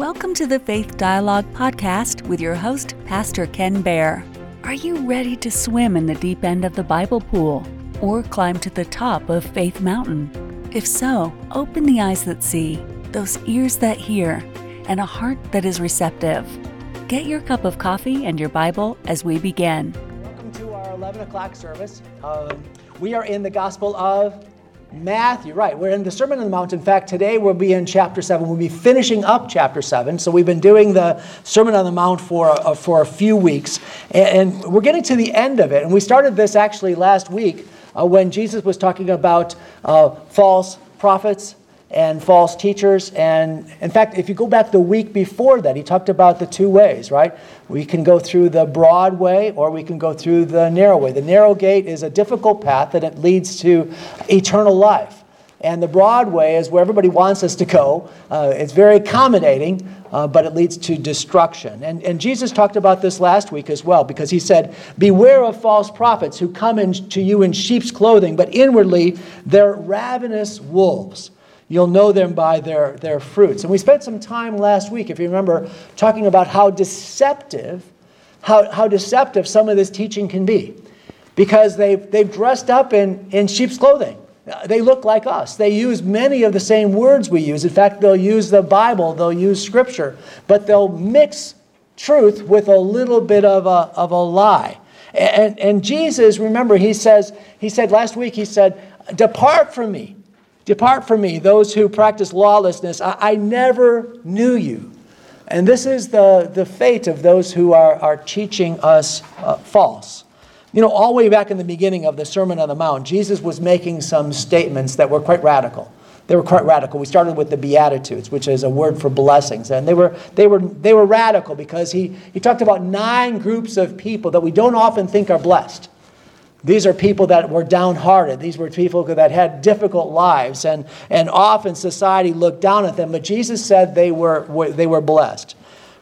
Welcome to the Faith Dialogue podcast with your host, Pastor Ken Baer. Are you ready to swim in the deep end of the Bible pool or climb to the top of Faith Mountain? If so, open the eyes that see, those ears that hear, and a heart that is receptive. Get your cup of coffee and your Bible as we begin. Welcome to our 11 o'clock service. Um, we are in the Gospel of Matthew, right. We're in the Sermon on the Mount. In fact, today we'll be in chapter 7. We'll be finishing up chapter 7. So we've been doing the Sermon on the Mount for, uh, for a few weeks. And, and, we're getting to the end of it. And we started this actually last week uh, when Jesus was talking about uh, false prophets and false teachers. And in fact, if you go back the week before that, he talked about the two ways, right? We can go through the broad way or we can go through the narrow way. The narrow gate is a difficult path and it leads to eternal life. And the broad way is where everybody wants us to go. Uh, it's very accommodating, uh, but it leads to destruction. And, and Jesus talked about this last week as well, because he said, Beware of false prophets who come in to you in sheep's clothing, but inwardly they're ravenous wolves. You'll know them by their, their fruits. And we spent some time last week, if you remember, talking about how deceptive, how, how deceptive some of this teaching can be. Because they've, they've dressed up in, in sheep's clothing. They look like us. They use many of the same words we use. In fact, they'll use the Bible, they'll use Scripture, but they'll mix truth with a little bit of a, of a lie. And, and Jesus, remember, he says, he said last week, he said, Depart from me, Depart from me, those who practice lawlessness. I, I never knew you. And this is the, the fate of those who are, are teaching us uh, false. You know, all the way back in the beginning of the Sermon on the Mount, Jesus was making some statements that were quite radical. They were quite radical. We started with the Beatitudes, which is a word for blessings. And they were, they were, they were radical because he, he talked about nine groups of people that we don't often think are blessed. These are people that were downhearted. These were people that had difficult lives, and, and often society looked down at them. But Jesus said they were, they were blessed.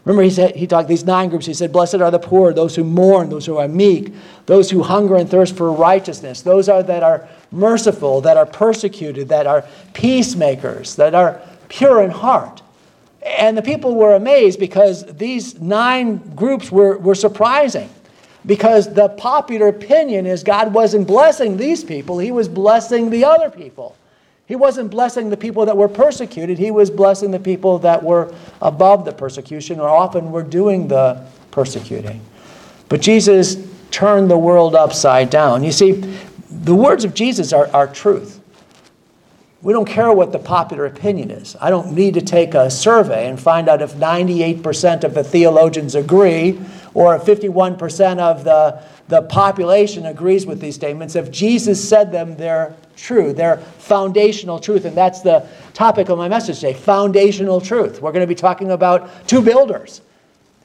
Remember, he, said, he talked these nine groups. He said, Blessed are the poor, those who mourn, those who are meek, those who hunger and thirst for righteousness, those are that are merciful, that are persecuted, that are peacemakers, that are pure in heart. And the people were amazed because these nine groups were, were surprising because the popular opinion is God wasn't blessing these people, He was blessing the other people. He wasn't blessing the people that were persecuted, He was blessing the people that were above the persecution or often were doing the persecuting. But Jesus turned the world upside down. You see, the words of Jesus are, are truth. We don't care what the popular opinion is. I don't need to take a survey and find out if 98% of the theologians agree or if 51% of the, the population agrees with these statements. If Jesus said them, they're true. They're foundational truth. And that's the topic of my message today foundational truth. We're going to be talking about two builders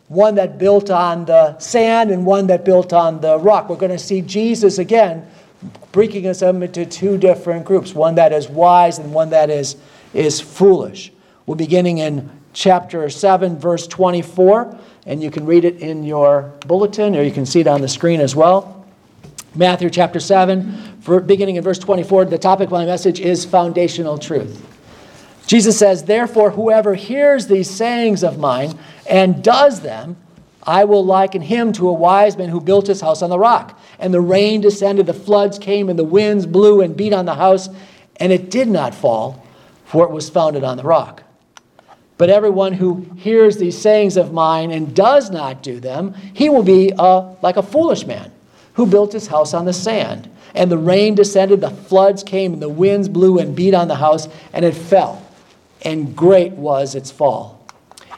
one that built on the sand and one that built on the rock. We're going to see Jesus again breaking us up into two different groups one that is wise and one that is, is foolish. We're beginning in chapter 7, verse 24 and you can read it in your bulletin or you can see it on the screen as well. Matthew chapter 7, beginning in verse 24, the topic of my message is foundational truth. Jesus says, Therefore, whoever hears these sayings of mine and does them, I will liken him to a wise man who built his house on the rock. And the rain descended, the floods came, and the winds blew and beat on the house, and it did not fall, for it was founded on the rock. But everyone who hears these sayings of mine and does not do them, he will be uh, like a foolish man who built his house on the sand. And the rain descended, the floods came, and the winds blew and beat on the house, and it fell. And great was its fall.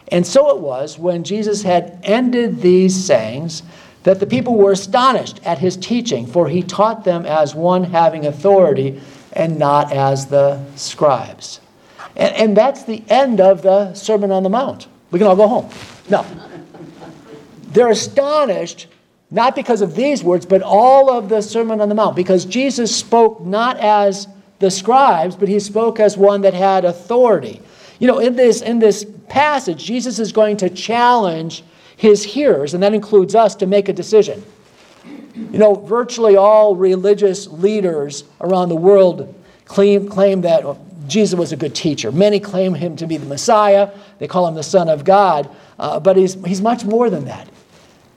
And so it was when Jesus had ended these sayings that the people were astonished at his teaching, for he taught them as one having authority and not as the scribes. And, and that's the end of the Sermon on the Mount. We can all go home. No. They're astonished, not because of these words, but all of the Sermon on the Mount, because Jesus spoke not as the scribes, but he spoke as one that had authority. You know, in this, in this passage, Jesus is going to challenge his hearers, and that includes us, to make a decision. You know, virtually all religious leaders around the world claim, claim that Jesus was a good teacher. Many claim him to be the Messiah. They call him the Son of God. Uh, but he's, he's much more than that.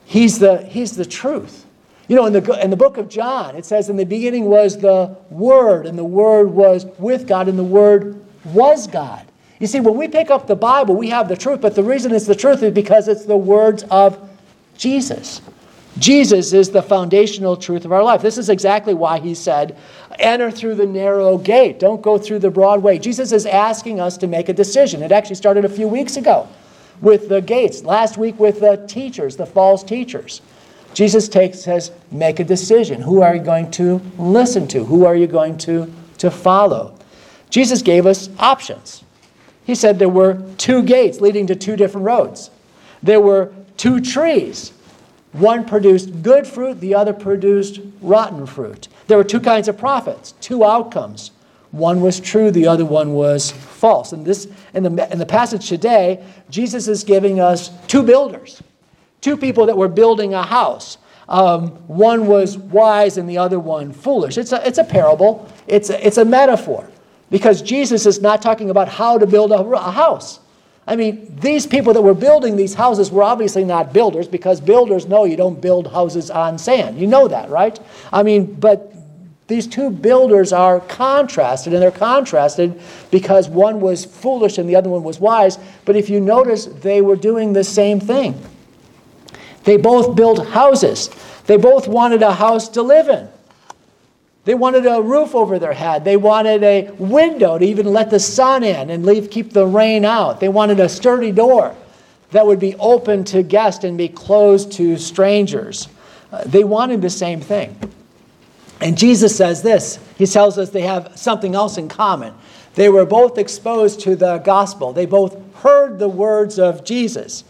He's the, he's the truth. You know, in the, in the book of John, it says, In the beginning was the Word, and the Word was with God, and the Word was God. You see, when we pick up the Bible, we have the truth, but the reason it's the truth is because it's the words of Jesus. Jesus is the foundational truth of our life. This is exactly why he said, Enter through the narrow gate, don't go through the broad way. Jesus is asking us to make a decision. It actually started a few weeks ago with the gates, last week with the teachers, the false teachers. Jesus takes says, make a decision. Who are you going to listen to? Who are you going to, to follow? Jesus gave us options. He said there were two gates leading to two different roads. There were two trees. One produced good fruit, the other produced rotten fruit. There were two kinds of prophets, two outcomes. One was true, the other one was false. And this in the, in the passage today, Jesus is giving us two builders, two people that were building a house. Um, one was wise and the other one foolish. It's a, it's a parable, it's a, it's a metaphor because Jesus is not talking about how to build a, a house. I mean, these people that were building these houses were obviously not builders because builders know you don't build houses on sand. You know that, right? I mean, but these two builders are contrasted, and they're contrasted because one was foolish and the other one was wise. But if you notice, they were doing the same thing. They both built houses, they both wanted a house to live in. They wanted a roof over their head. They wanted a window to even let the sun in and leave, keep the rain out. They wanted a sturdy door that would be open to guests and be closed to strangers. Uh, they wanted the same thing. And Jesus says this He tells us they have something else in common. They were both exposed to the gospel, they both heard the words of Jesus.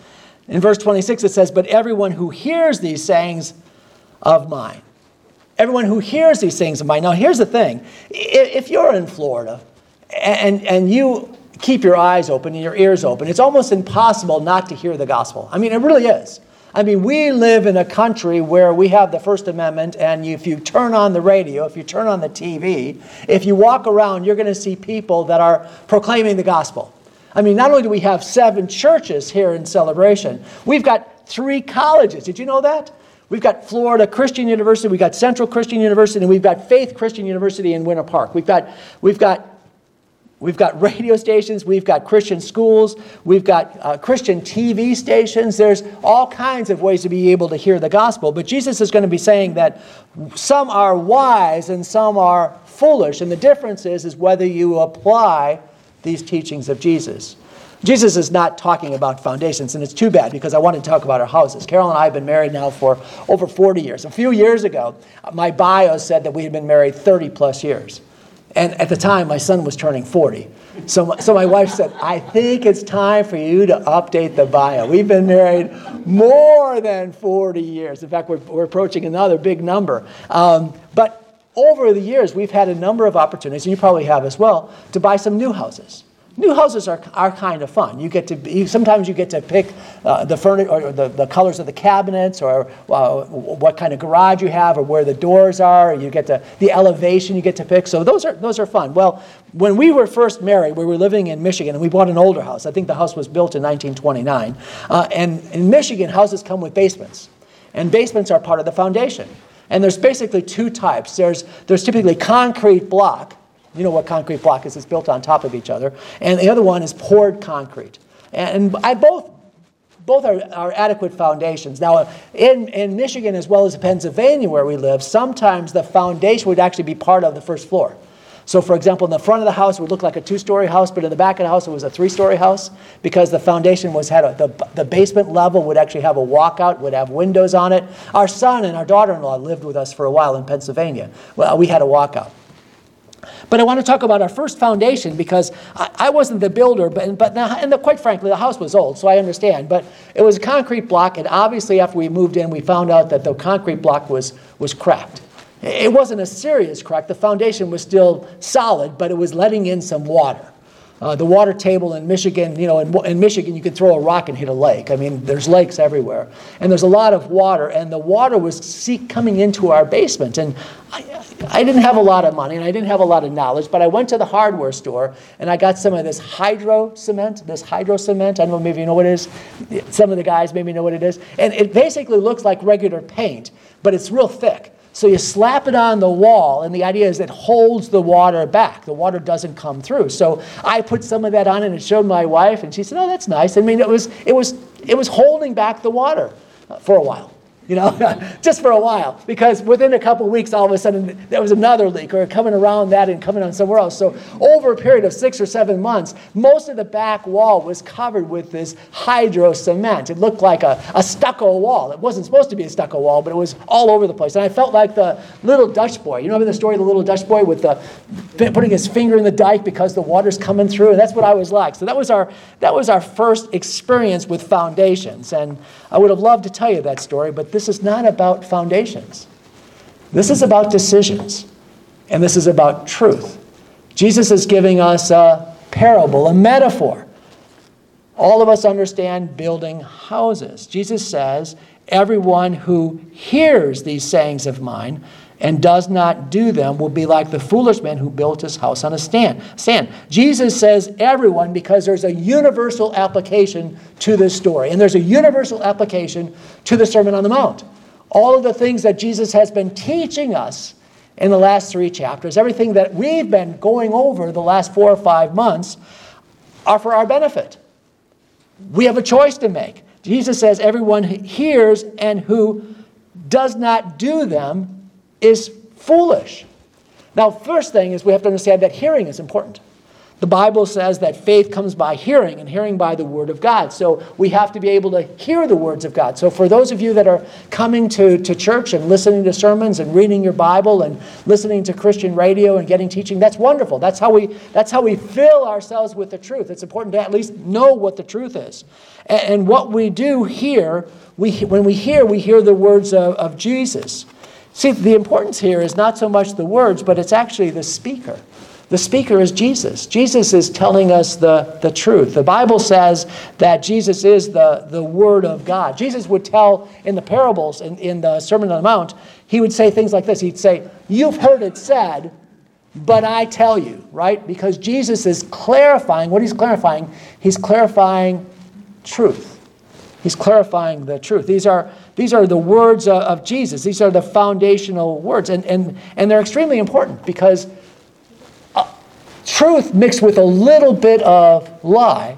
In verse 26, it says, But everyone who hears these sayings of mine everyone who hears these things of mine. Now, here's the thing if you're in Florida and, and you keep your eyes open and your ears open, it's almost impossible not to hear the gospel. I mean, it really is. I mean, we live in a country where we have the First Amendment, and if you turn on the radio, if you turn on the TV, if you walk around, you're going to see people that are proclaiming the gospel. I mean, not only do we have seven churches here in celebration, we've got three colleges. Did you know that? We've got Florida Christian University, we've got Central Christian University, and we've got Faith Christian University in Winter Park. We've got, we've got, we've got radio stations, we've got Christian schools, we've got uh, Christian TV stations. There's all kinds of ways to be able to hear the gospel. But Jesus is going to be saying that some are wise and some are foolish. And the difference is, is whether you apply these teachings of Jesus. Jesus is not talking about foundations, and it's too bad because I want to talk about our houses. Carol and I have been married now for over 40 years. A few years ago, my bio said that we had been married 30 plus years. And at the time, my son was turning 40. So, so my wife said, I think it's time for you to update the bio. We've been married more than 40 years. In fact, we're, we're approaching another big number. Um, but over the years, we've had a number of opportunities, and you probably have as well, to buy some new houses. New houses are, are kind of fun. You get to sometimes you get to pick uh, the furniture or the, the colors of the cabinets or uh, what kind of garage you have or where the doors are. you get to the elevation you get to pick. So those are those are fun. Well, when we were first married, we were living in Michigan and we bought an older house. I think the house was built in 1929. Uh, and in Michigan, houses come with basements, and basements are part of the foundation. And there's basically two types. There's there's typically concrete block you know what concrete block is, it's built on top of each other. And the other one is poured concrete. And I both both are, are, adequate foundations. Now, in, in Michigan as well as Pennsylvania, where we live, sometimes the foundation would actually be part of the first floor. So, for example, in the front of the house, it would look like a two story house, but in the back of the house, it was a three story house because the foundation was had a, the, the basement level would actually have a walkout, would have windows on it. Our son and our daughter in law lived with us for a while in Pennsylvania. Well, we had a walkout. But I want to talk about our first foundation because I, I wasn't the builder, but, but and the, quite frankly, the house was old, so I understand. But it was a concrete block, and obviously, after we moved in, we found out that the concrete block was, was cracked. It wasn't a serious crack. The foundation was still solid, but it was letting in some water. Uh, the water table in Michigan, you know, in, in, Michigan, you can throw a rock and hit a lake. I mean, there's lakes everywhere. And there's a lot of water, and the water was see, coming into our basement. And I, I didn't have a lot of money, and I didn't have a lot of knowledge, but I went to the hardware store, and I got some of this hydro cement, this hydro cement. I don't know, maybe you know what it is. Some of the guys maybe know what it is. And it basically looks like regular paint, but it's real thick. So you slap it on the wall, and the idea is it holds the water back. The water doesn't come through. So I put some of that on and it showed my wife, and she said, "Oh, that's nice." I mean, it was it was it was holding back the water uh, for a while you know, just for a while. Because within a couple weeks, all of a sudden, there was another leak or coming around that and coming on somewhere else. So, over a period of six or seven months, most of the back wall was covered with this hydro cement. It looked like a, a stucco wall. It wasn't supposed to be a stucco wall, but it was all over the place. And I felt like the little Dutch boy. You remember the story of the little Dutch boy with the putting his finger in the dike because the water's coming through? And that's what I was like. So, that was our, that was our first experience with foundations. And I would have loved to tell you that story, but this is not about foundations. This is about decisions, and this is about truth. Jesus is giving us a parable, a metaphor. All of us understand building houses. Jesus says, Everyone who hears these sayings of mine and does not do them will be like the foolish man who built his house on a stand. Sand. Jesus says everyone because there's a universal application to this story, and there's a universal application to the Sermon on the Mount. All of the things that Jesus has been teaching us in the last three chapters, everything that we've been going over the last four or five months, are for our benefit. We have a choice to make. Jesus says everyone who hears and who does not do them is foolish. Now, first thing is we have to understand that hearing is important. The Bible says that faith comes by hearing, and hearing by the Word of God. So we have to be able to hear the words of God. So for those of you that are coming to, to church and listening to sermons and reading your Bible and listening to Christian radio and getting teaching, that's wonderful. That's how we, that's how we fill ourselves with the truth. It's important to at least know what the truth is. And, and what we do here, we, when we hear, we hear the words of, of Jesus. See, the importance here is not so much the words, but it's actually the speaker. The speaker is Jesus. Jesus is telling us the, the truth. The Bible says that Jesus is the, the Word of God. Jesus would tell in the parables, in, in the Sermon on the Mount, he would say things like this He'd say, You've heard it said, but I tell you, right? Because Jesus is clarifying. What he's clarifying, he's clarifying truth. He's clarifying the truth. These are, these are the words of, of Jesus. These are the foundational words. And, and, and they're extremely important because uh, truth mixed with a little bit of lie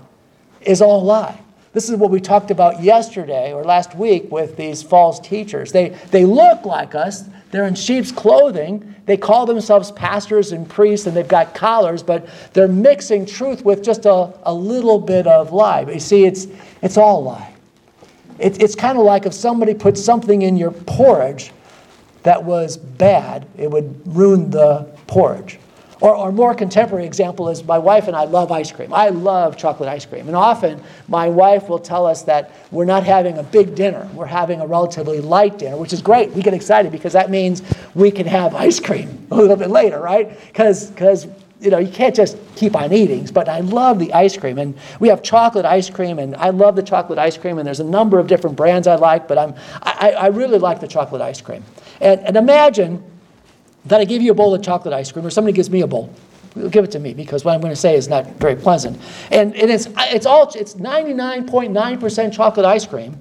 is all lie. This is what we talked about yesterday or last week with these false teachers. They, they look like us, they're in sheep's clothing, they call themselves pastors and priests, and they've got collars, but they're mixing truth with just a, a little bit of lie. But you see, it's, it's all lie. It, it's kind of like if somebody put something in your porridge that was bad, it would ruin the porridge. Or, or more contemporary example is my wife and I love ice cream. I love chocolate ice cream. And often my wife will tell us that we're not having a big dinner. We're having a relatively light dinner, which is great. We get excited because that means we can have ice cream a little bit later, right? Because you know, you can't just keep on eating. But I love the ice cream, and we have chocolate ice cream, and I love the chocolate ice cream. And there's a number of different brands I like, but I'm I, I really like the chocolate ice cream. And, and imagine that I give you a bowl of chocolate ice cream, or somebody gives me a bowl. Give it to me because what I'm going to say is not very pleasant. And, and it's it's all it's 99.9% chocolate ice cream,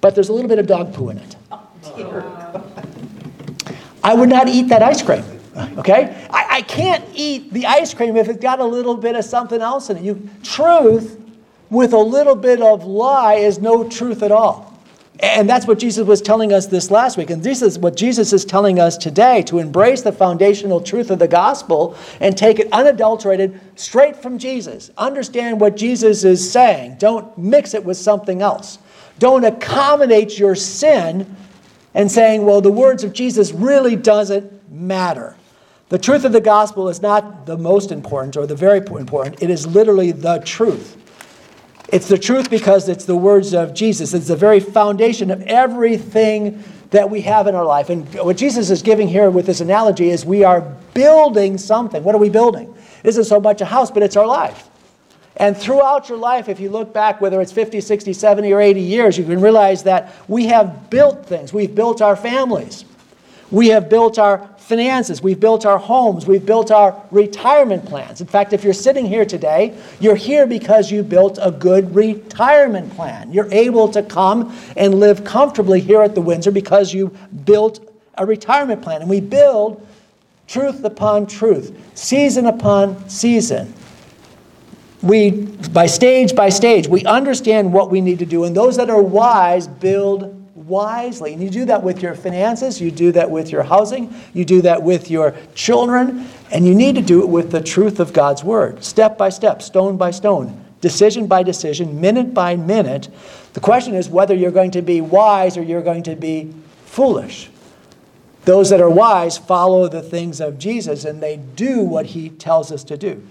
but there's a little bit of dog poo in it. Oh, I would not eat that ice cream. Okay? I, I can't eat the ice cream if it's got a little bit of something else in it. You, truth with a little bit of lie is no truth at all. And that's what Jesus was telling us this last week. And this is what Jesus is telling us today to embrace the foundational truth of the gospel and take it unadulterated straight from Jesus. Understand what Jesus is saying. Don't mix it with something else. Don't accommodate your sin and saying, well, the words of Jesus really doesn't matter. The truth of the gospel is not the most important or the very important, it is literally the truth. It's the truth because it's the words of Jesus. It's the very foundation of everything that we have in our life. And what Jesus is giving here with this analogy is we are building something. What are we building? It isn't so much a house, but it's our life. And throughout your life, if you look back, whether it's 50, 60, 70, or 80 years, you can realize that we have built things. We've built our families. We have built our finances. We've built our homes. We've built our retirement plans. In fact, if you're sitting here today, you're here because you built a good retirement plan. You're able to come and live comfortably here at the Windsor because you built a retirement plan. And we build truth upon truth, season upon season. We, by stage by stage, we understand what we need to do. And those that are wise build wisely. And you do that with your finances, you do that with your housing, you do that with your children, and you need to do it with the truth of God's word, step by step, stone by stone, decision by decision, minute by minute. The question is whether you're going to be wise or you're going to be foolish. Those that are wise follow the things of Jesus and they do what he tells us to do.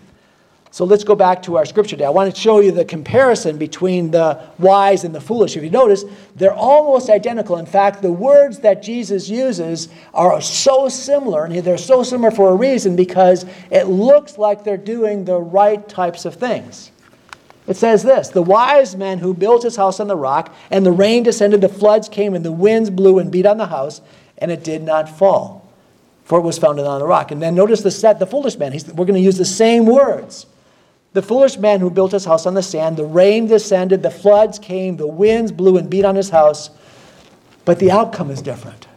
So let's go back to our scripture today. I want to show you the comparison between the wise and the foolish. If you notice, they're almost identical. In fact, the words that Jesus uses are so similar, and they're so similar for a reason because it looks like they're doing the right types of things. It says this The wise man who built his house on the rock, and the rain descended, the floods came, and the winds blew and beat on the house, and it did not fall, for it was founded on the rock. And then notice the set, the foolish man. He's, we're going to use the same words. The foolish man who built his house on the sand, the rain descended, the floods came, the winds blew and beat on his house, but the outcome is different.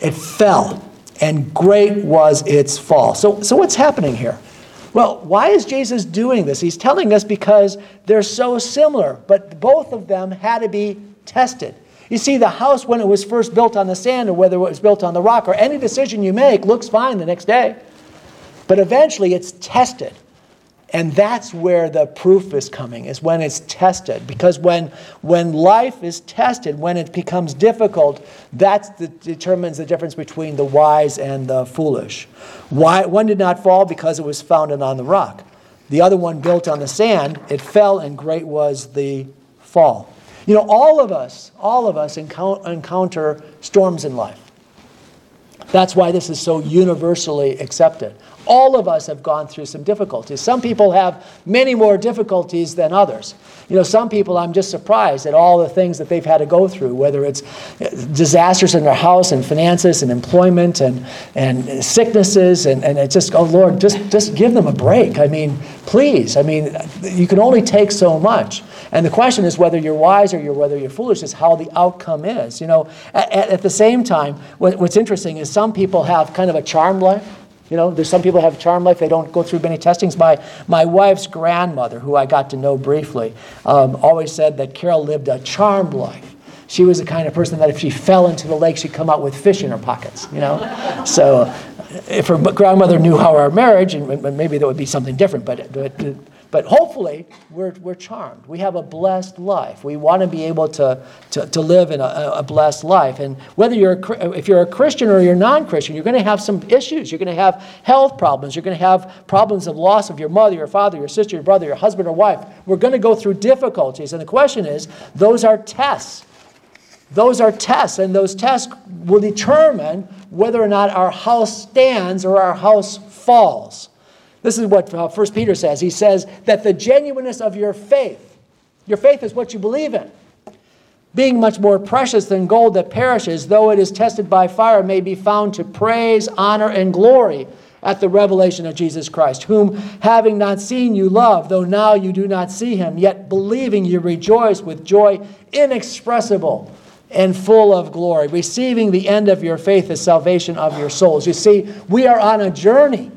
It fell, and great was its fall. So, so what's happening here? Well, why is Jesus doing this? He's telling us because they're so similar, but both of them had to be tested. You see, the house, when it was first built on the sand or whether it was built on the rock, or any decision you make looks fine the next day. But eventually it's tested. And that's where the proof is coming, is when it's tested. Because when, when life is tested, when it becomes difficult, that determines the difference between the wise and the foolish. Why, one did not fall because it was founded on the rock. The other one built on the sand, it fell, and great was the fall. You know, all of us, all of us encounter storms in life. That's why this is so universally accepted. All of us have gone through some difficulties. Some people have many more difficulties than others. You know, some people, I'm just surprised at all the things that they've had to go through, whether it's uh, disasters in their house and finances and employment and, and sicknesses. And, and it's just, oh Lord, just, just give them a break. I mean, please. I mean, you can only take so much. And the question is whether you're wise or you're, whether you're foolish is how the outcome is. You know, at, at the same time, what, what's interesting is some people have kind of a charmed life you know, there's some people have a charm life, they don't go through many testings. My, my wife's grandmother, who I got to know briefly, um, always said that Carol lived a charmed life. She was the kind of person that if she fell into the lake, she'd come out with fish in her pockets, you know? so if her grandmother knew how our marriage, and maybe that would be something different, but, but but hopefully, we're, we're charmed. We have a blessed life. We want to be able to, to, to live in a, a blessed life. And whether you're a, if you're a Christian or you're non Christian, you're going to have some issues. You're going to have health problems. You're going to have problems of loss of your mother, your father, your sister, your brother, your husband, or wife. We're going to go through difficulties. And the question is those are tests. Those are tests, and those tests will determine whether or not our house stands or our house falls. This is what uh, 1 Peter says. He says that the genuineness of your faith, your faith is what you believe in, being much more precious than gold that perishes, though it is tested by fire, may be found to praise, honor, and glory at the revelation of Jesus Christ, whom having not seen you love, though now you do not see him, yet believing you rejoice with joy inexpressible and full of glory, receiving the end of your faith, the salvation of your souls. You see, we are on a journey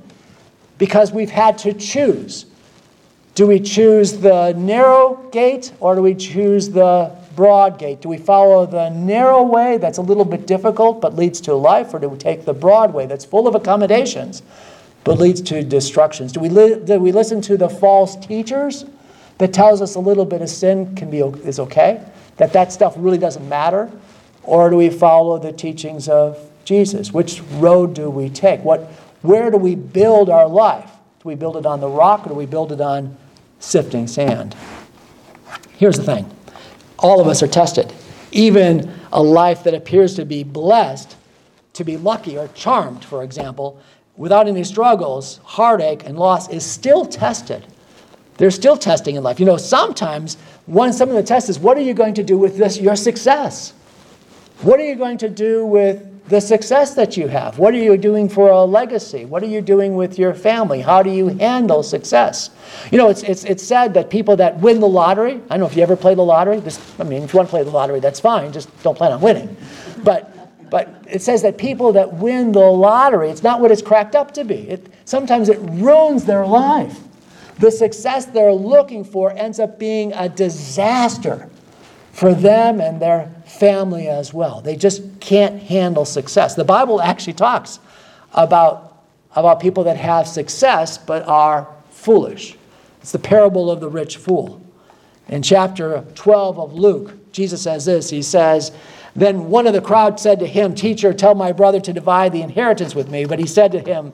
because we've had to choose. Do we choose the narrow gate or do we choose the broad gate? Do we follow the narrow way that's a little bit difficult but leads to life, or do we take the broad way that's full of accommodations but leads to destructions? Do we, li- do we listen to the false teachers that tells us a little bit of sin can be is okay, that that stuff really doesn't matter, or do we follow the teachings of Jesus? Which road do we take? What where do we build our life? Do we build it on the rock or do we build it on sifting sand? Here's the thing all of us are tested. Even a life that appears to be blessed, to be lucky or charmed, for example, without any struggles, heartache, and loss is still tested. There's still testing in life. You know, sometimes one some of the tests is what are you going to do with this your success? What are you going to do with the success that you have? What are you doing for a legacy? What are you doing with your family? How do you handle success? You know, it's, it's, it's said that people that win the lottery, I don't know if you ever play the lottery. This, I mean, if you want to play the lottery, that's fine. Just don't plan on winning. But, but it says that people that win the lottery, it's not what it's cracked up to be. It, sometimes it ruins their life. The success they're looking for ends up being a disaster for them and their family as well. They just can't handle success. The Bible actually talks about, about people that have success but are foolish. It's the parable of the rich fool. In chapter 12 of Luke, Jesus says this He says, Then one of the crowd said to him, Teacher, tell my brother to divide the inheritance with me. But he said to him,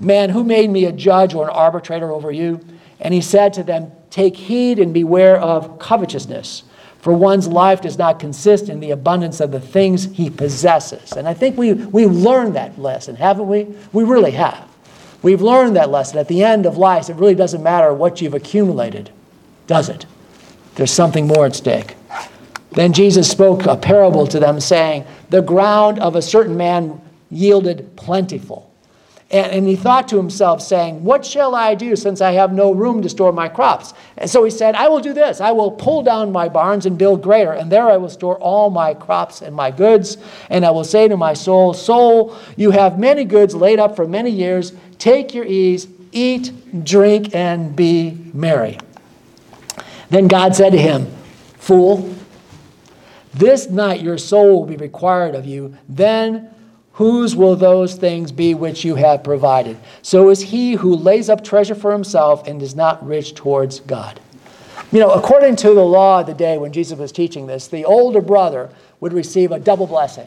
Man, who made me a judge or an arbitrator over you? And he said to them, Take heed and beware of covetousness for one's life does not consist in the abundance of the things he possesses. And I think we, we've learned that lesson, haven't we? We really have. We've learned that lesson. At the end of life, it really doesn't matter what you've accumulated, does it? There's something more at stake. Then Jesus spoke a parable to them, saying, The ground of a certain man yielded plentiful. And, and, he thought to himself, saying, What shall I do since I have no room to store my crops? And so he said, I will do this. I will pull down my barns and build greater, and there I will store all my crops and my goods. And I will say to my soul, Soul, you have many goods laid up for many years. Take your ease, eat, drink, and be merry. Then God said to him, Fool, this night your soul will be required of you. Then Whose will those things be which you have provided? So is he who lays up treasure for himself and is not rich towards God. You know, according to the law of the day when Jesus was teaching this, the older brother would receive a double blessing.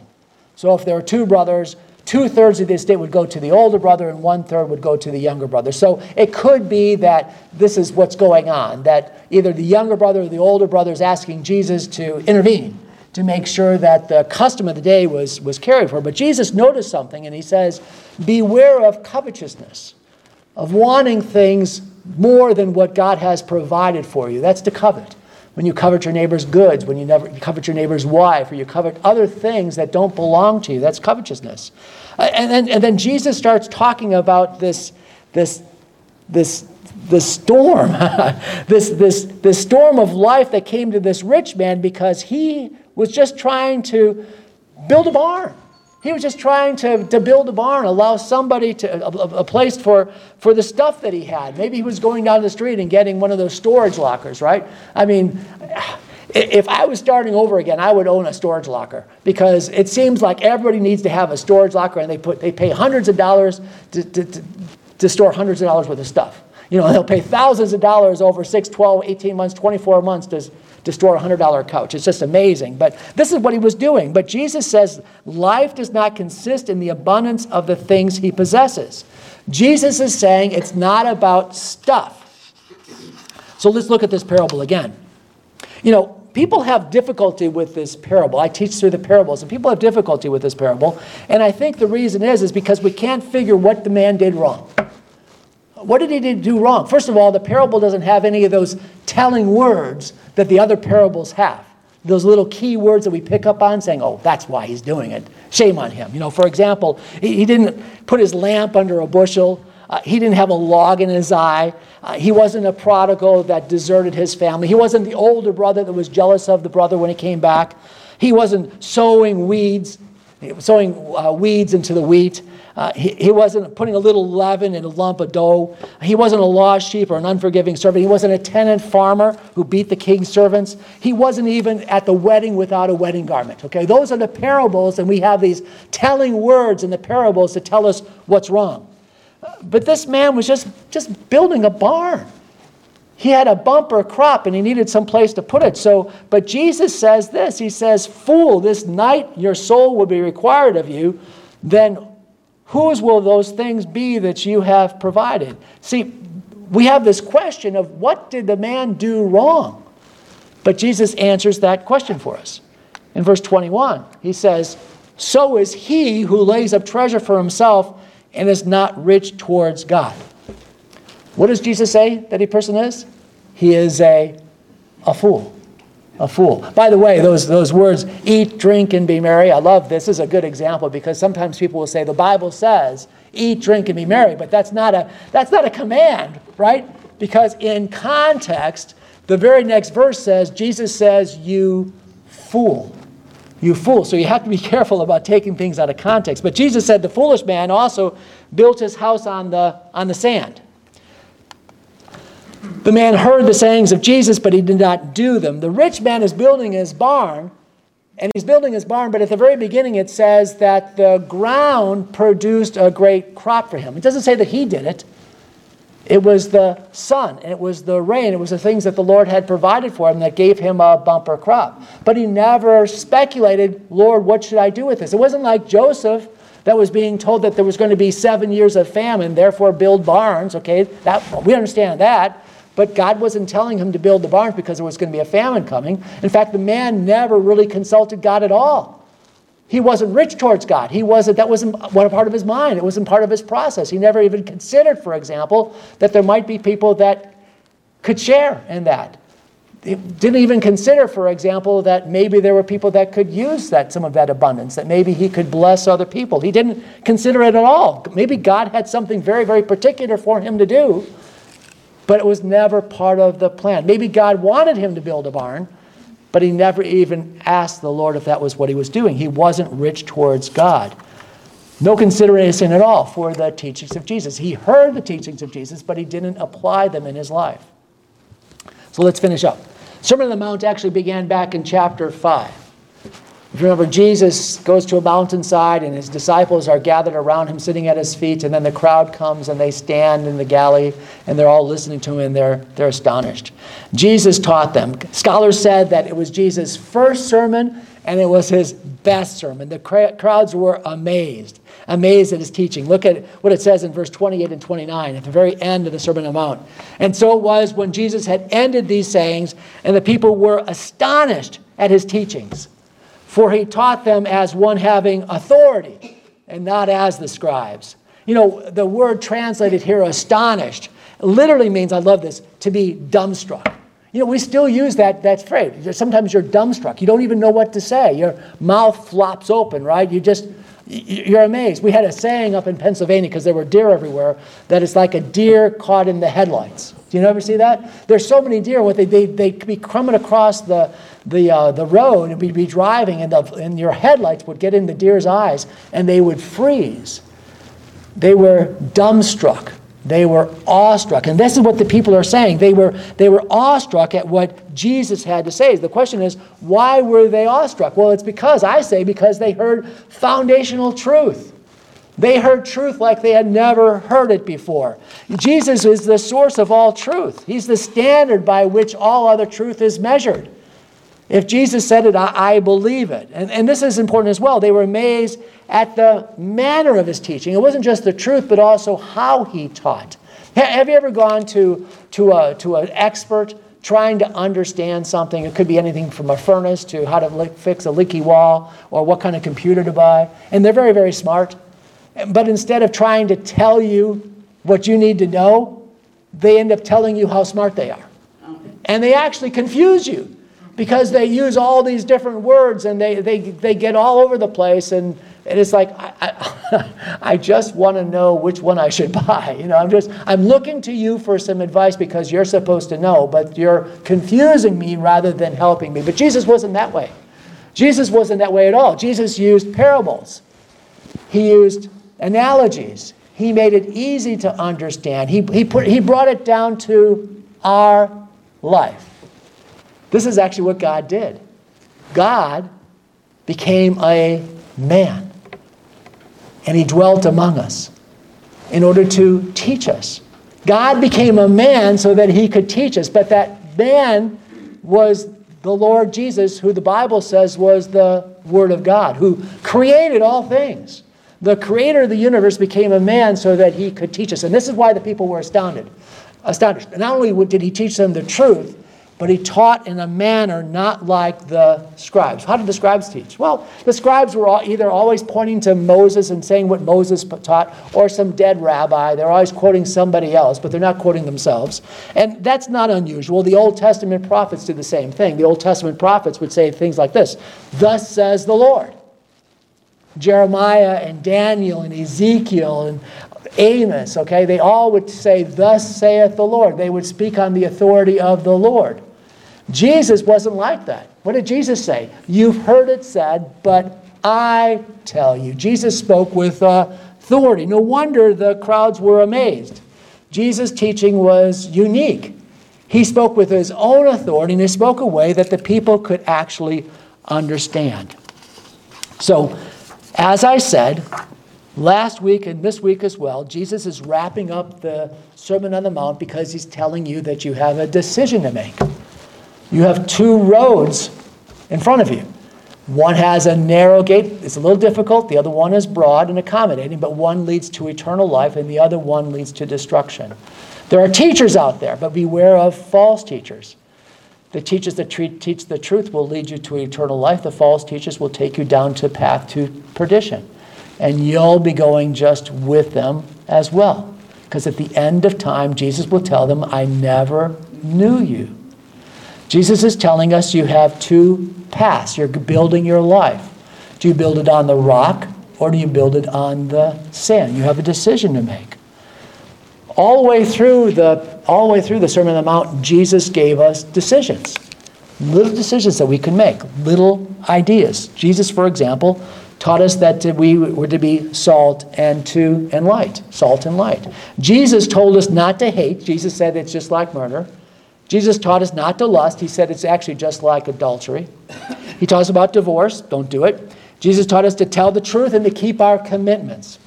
So if there were two brothers, two thirds of the estate would go to the older brother and one third would go to the younger brother. So it could be that this is what's going on, that either the younger brother or the older brother is asking Jesus to intervene to make sure that the custom of the day was, was carried for. But Jesus noticed something and he says, Beware of covetousness, of wanting things more than what God has provided for you. That's to covet. When you covet your neighbor's goods, when you, never, you covet your neighbor's wife, or you covet other things that don't belong to you, that's covetousness. And, then, and then Jesus starts talking about this, this, this the storm, this, this, this storm of life that came to this rich man because he was just trying to build a barn. He was just trying to, to build a barn, allow somebody to, a, a, place for, for the stuff that he had. Maybe he was going down the street and getting one of those storage lockers, right? I mean, if I was starting over again, I would own a storage locker because it seems like everybody needs to have a storage locker and they, put, they pay hundreds of dollars to, to, to, to store hundreds of dollars worth of stuff. You know, they'll pay thousands of dollars over 6, 12, 18 months, 24 months to, to store a $100 couch. It's just amazing. But this is what he was doing. But Jesus says life does not consist in the abundance of the things he possesses. Jesus is saying it's not about stuff. So let's look at this parable again. You know, people have difficulty with this parable. I teach through the parables, and people have difficulty with this parable. And I think the reason is is because we can't figure what the man did wrong. What did he do wrong? First of all, the parable doesn't have any of those telling words that the other parables have. Those little key words that we pick up on saying, oh, that's why he's doing it. Shame on him. You know, for example, he, he didn't put his lamp under a bushel. Uh, he didn't have a log in his eye. Uh, he wasn't a prodigal that deserted his family. He wasn't the older brother that was jealous of the brother when he came back. He wasn't sowing weeds, sowing uh, weeds into the wheat. Uh, he, he wasn't putting a little leaven in a lump of dough. He wasn't a lost sheep or an unforgiving servant. He wasn't a tenant farmer who beat the king's servants. He wasn't even at the wedding without a wedding garment. Okay, those are the parables, and we have these telling words in the parables to tell us what's wrong. But this man was just, just building a barn. He had a bumper crop and he needed some place to put it. So, but Jesus says this He says, Fool, this night your soul will be required of you. Then Whose will those things be that you have provided? See, we have this question of what did the man do wrong? But Jesus answers that question for us. In verse 21, he says, So is he who lays up treasure for himself and is not rich towards God. What does Jesus say that a person is? he is a, a fool. A fool. By the way, those, those words, eat, drink, and be merry, I love this. is a good example because sometimes people will say the Bible says, eat, drink, and be merry, but that's not a, that's not a command, right? Because in context, the very next verse says, Jesus says, you fool. You fool. So you have to be careful about taking things out of context. But Jesus said the foolish man also built his house on the, on the sand. The man heard the sayings of Jesus, but he did not do them. The rich man is building his barn, and he's building his barn, but at the very beginning it says that the ground produced a great crop for him. It doesn't say that he did it. It was the sun, it was the rain, it was the things that the Lord had provided for him that gave him a bumper crop. But he never speculated, Lord, what should I do with this? It wasn't like Joseph that was being told that there was going to be seven years of famine, therefore build barns. Okay, that, we understand that. But God wasn't telling him to build the barns because there was going to be a famine coming. In fact, the man never really consulted God at all. He wasn't rich towards God. He wasn't, that wasn't part of his mind. It wasn't part of his process. He never even considered, for example, that there might be people that could share in that. He didn't even consider, for example, that maybe there were people that could use that some of that abundance, that maybe he could bless other people. He didn't consider it at all. Maybe God had something very, very particular for him to do, but it was never part of the plan. Maybe God wanted him to build a barn, but he never even asked the Lord if that was what he was doing. He wasn't rich towards God. No consideration at all for the teachings of Jesus. He heard the teachings of Jesus, but he didn't apply them in his life. So let's finish up. Sermon on the Mount actually began back in chapter 5. If you remember, Jesus goes to a mountainside and his disciples are gathered around him, sitting at his feet, and then the crowd comes and they stand in the galley and they're all listening to him and they're, they're astonished. Jesus taught them. Scholars said that it was Jesus' first sermon and it was his best sermon. The crowds were amazed, amazed at his teaching. Look at what it says in verse 28 and 29 at the very end of the Sermon on the Mount. And so it was when Jesus had ended these sayings, and the people were astonished at his teachings for he taught them as one having authority and not as the scribes. You know, the word translated here, astonished, literally means, I love this, to be dumbstruck. You know, we still use that, that phrase. Sometimes you're dumbstruck. You don't even know what to say. Your mouth flops open, right? You just, you're amazed. We had a saying up in Pennsylvania because there were deer everywhere that it's like a deer caught in the headlights. Do you ever see that? There's so many deer, what they, they, they be coming across the, the, uh, the road and we'd be driving and, the, and your headlights would get in the deer's eyes and they would freeze. They were dumbstruck. They were awestruck. And this is what the people are saying. They were, they were awestruck at what Jesus had to say. The question is, why were they awestruck? Well, it's because, I say, because they heard foundational truth. They heard truth like they had never heard it before. Jesus is the source of all truth, He's the standard by which all other truth is measured. If Jesus said it, I, I believe it. And, and this is important as well. They were amazed at the manner of his teaching. It wasn't just the truth, but also how he taught. Have you ever gone to, to, a, to an expert trying to understand something? It could be anything from a furnace to how to fix a leaky wall or what kind of computer to buy. And they're very, very smart. But instead of trying to tell you what you need to know, they end up telling you how smart they are. And they actually confuse you because they use all these different words and they, they, they get all over the place and, and it's like I, I, I just want to know which one I should buy. You know i'm just i'm looking to you for some advice because you're supposed to know but you're confusing me rather than helping me. But jesus wasn't that way. Jesus wasn't that way at all. Jesus used parables. He used analogies he made it easy to understand he, he, put, he brought it down to our life this is actually what God did. God became a man, and he dwelt among us in order to teach us. God became a man so that he could teach us, but that man was the Lord Jesus, who the Bible says was the Word of God, who created all things. The creator of the universe became a man so that he could teach us. And this is why the people were astounded. Astonished. Not only did he teach them the truth, but he taught in a manner not like the scribes. How did the scribes teach? Well, the scribes were either always pointing to Moses and saying what Moses taught, or some dead rabbi. They're always quoting somebody else, but they're not quoting themselves. And that's not unusual. The Old Testament prophets did the same thing. The Old Testament prophets would say things like this Thus says the Lord. Jeremiah and Daniel and Ezekiel and Amos, okay, they all would say, Thus saith the Lord. They would speak on the authority of the Lord. Jesus wasn't like that. What did Jesus say? You've heard it said, but I tell you. Jesus spoke with authority. No wonder the crowds were amazed. Jesus' teaching was unique. He spoke with his own authority and he spoke a way that the people could actually understand. So, as I said, last week and this week as well, Jesus is wrapping up the Sermon on the Mount because he's telling you that you have a decision to make. You have two roads in front of you. One has a narrow gate, it's a little difficult. The other one is broad and accommodating, but one leads to eternal life and the other one leads to destruction. There are teachers out there, but beware of false teachers. The teachers that teach the truth will lead you to eternal life. The false teachers will take you down to the path to perdition. And you'll be going just with them as well. Because at the end of time, Jesus will tell them, I never knew you. Jesus is telling us you have two paths. You're building your life. Do you build it on the rock or do you build it on the sand? You have a decision to make. All the way through the all the way through the Sermon on the Mount, Jesus gave us decisions. Little decisions that we can make, little ideas. Jesus, for example, taught us that we were to be salt and to and light. Salt and light. Jesus told us not to hate. Jesus said it's just like murder. Jesus taught us not to lust. He said it's actually just like adultery. He taught us about divorce. Don't do it. Jesus taught us to tell the truth and to keep our commitments.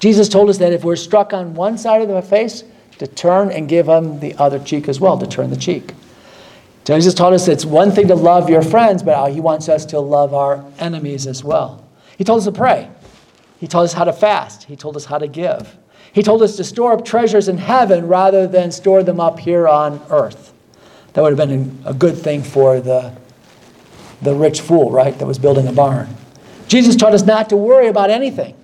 Jesus told us that if we're struck on one side of the face, to turn and give him the other cheek as well, to turn the cheek. Jesus taught us it's one thing to love your friends, but he wants us to love our enemies as well. He told us to pray. He told us how to fast. He told us how to give. He told us to store up treasures in heaven rather than store them up here on earth. That would have been a good thing for the, the rich fool, right, that was building a barn. Jesus taught us not to worry about anything,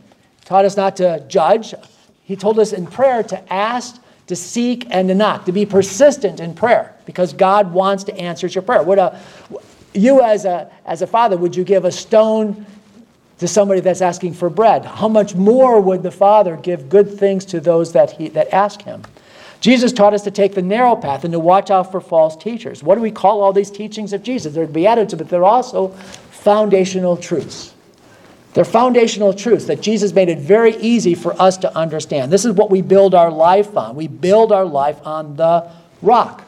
taught us not to judge. He told us in prayer to ask, to seek, and to knock, to be persistent in prayer because God wants to answer your prayer. Would a, you, as a, as a father, would you give a stone to somebody that's asking for bread. How much more would the Father give good things to those that, he, that ask Him? Jesus taught us to take the narrow path and to watch out for false teachers. What do we call all these teachings of Jesus? They're beatitudes, but they're also foundational truths. They're foundational truths that Jesus made it very easy for us to understand. This is what we build our life on. We build our life on the rock.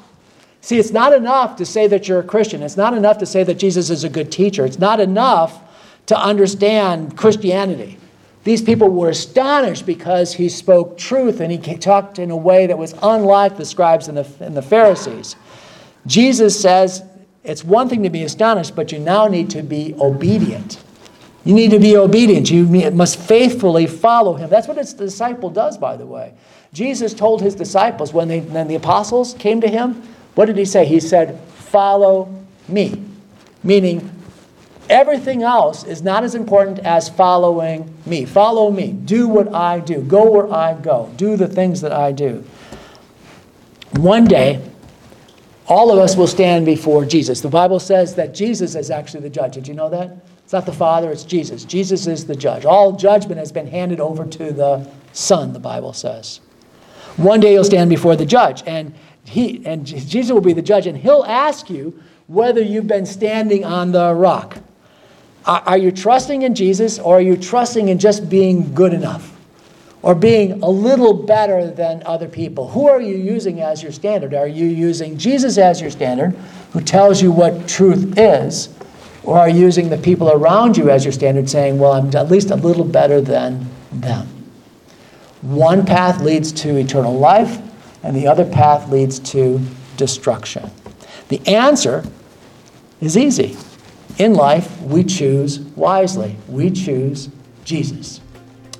See, it's not enough to say that you're a Christian. It's not enough to say that Jesus is a good teacher. It's not enough to understand Christianity. These people were astonished because he spoke truth and he talked in a way that was unlike the scribes and the, and the Pharisees. Jesus says it's one thing to be astonished, but you now need to be obedient. You need to be obedient. You must faithfully follow him. That's what his disciple does, by the way. Jesus told his disciples when, they, when the apostles came to him, what did he say? He said, Follow me. Meaning, Everything else is not as important as following me. Follow me. Do what I do. Go where I go. Do the things that I do. One day, all of us will stand before Jesus. The Bible says that Jesus is actually the judge. Did you know that? It's not the Father, it's Jesus. Jesus is the judge. All judgment has been handed over to the Son, the Bible says. One day you'll stand before the judge, and he and Jesus will be the judge, and he'll ask you whether you've been standing on the rock. Are you trusting in Jesus or are you trusting in just being good enough or being a little better than other people? Who are you using as your standard? Are you using Jesus as your standard, who tells you what truth is, or are you using the people around you as your standard, saying, well, I'm at least a little better than them? One path leads to eternal life, and the other path leads to destruction. The answer is easy. In life, we choose wisely. We choose Jesus.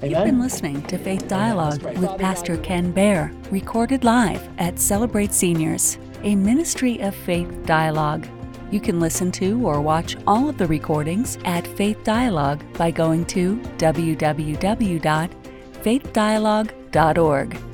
Amen? You've been listening to Faith Dialogue with Pastor Ken Baer, recorded live at Celebrate Seniors. a ministry of Faith Dialogue. You can listen to or watch all of the recordings at Faith Dialogue by going to www.faithdialogue.org.